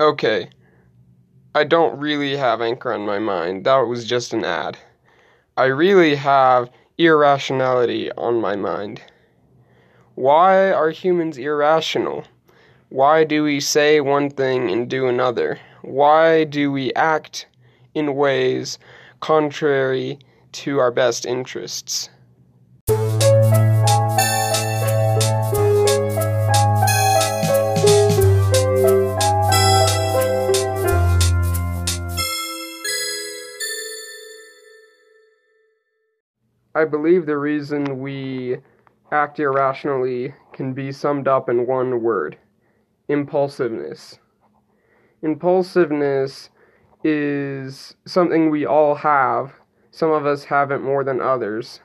Okay. I don't really have Anchor on my mind. That was just an ad. I really have irrationality on my mind. Why are humans irrational? Why do we say one thing and do another? Why do we act in ways contrary to our best interests? I believe the reason we act irrationally can be summed up in one word impulsiveness. Impulsiveness is something we all have. Some of us have it more than others.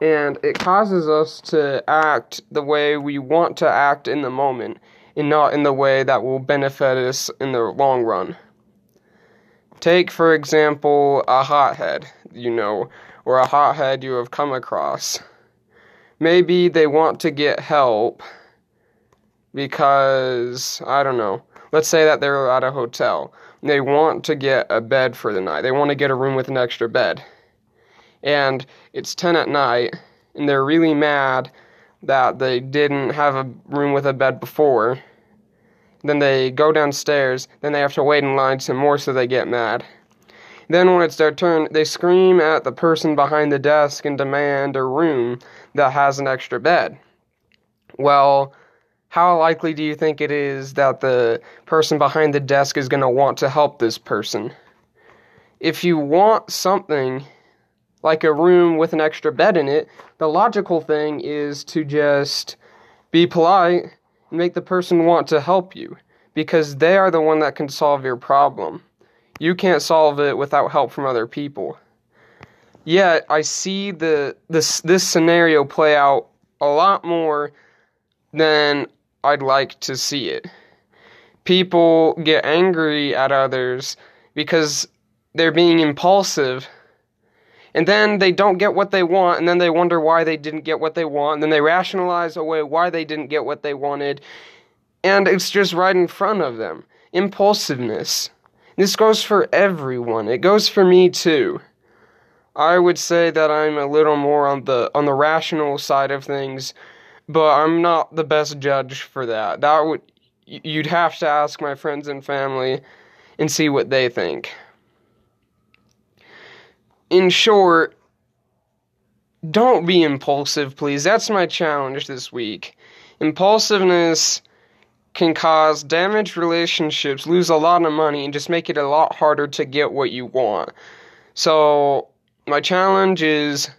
And it causes us to act the way we want to act in the moment and not in the way that will benefit us in the long run. Take, for example, a hothead, you know, or a hothead you have come across. Maybe they want to get help because, I don't know, let's say that they're at a hotel. They want to get a bed for the night, they want to get a room with an extra bed. And it's 10 at night, and they're really mad that they didn't have a room with a bed before then they go downstairs. Then they have to wait in line some more, so they get mad. Then, when it's their turn, they scream at the person behind the desk and demand a room that has an extra bed. Well, how likely do you think it is that the person behind the desk is going to want to help this person? If you want something like a room with an extra bed in it, the logical thing is to just be polite and make the person want to help you because they are the one that can solve your problem. You can't solve it without help from other people. Yet I see the this this scenario play out a lot more than I'd like to see it. People get angry at others because they're being impulsive and then they don't get what they want, and then they wonder why they didn't get what they want, and then they rationalize away why they didn't get what they wanted, and it's just right in front of them. Impulsiveness. This goes for everyone. It goes for me too. I would say that I'm a little more on the on the rational side of things, but I'm not the best judge for that. That would you'd have to ask my friends and family and see what they think in short, don't be impulsive, please. That's my challenge this week. Impulsiveness can cause damaged relationships, lose a lot of money, and just make it a lot harder to get what you want. So, my challenge is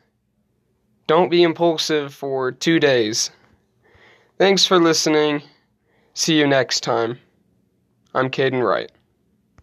don't be impulsive for two days. Thanks for listening. See you next time. I'm Caden Wright.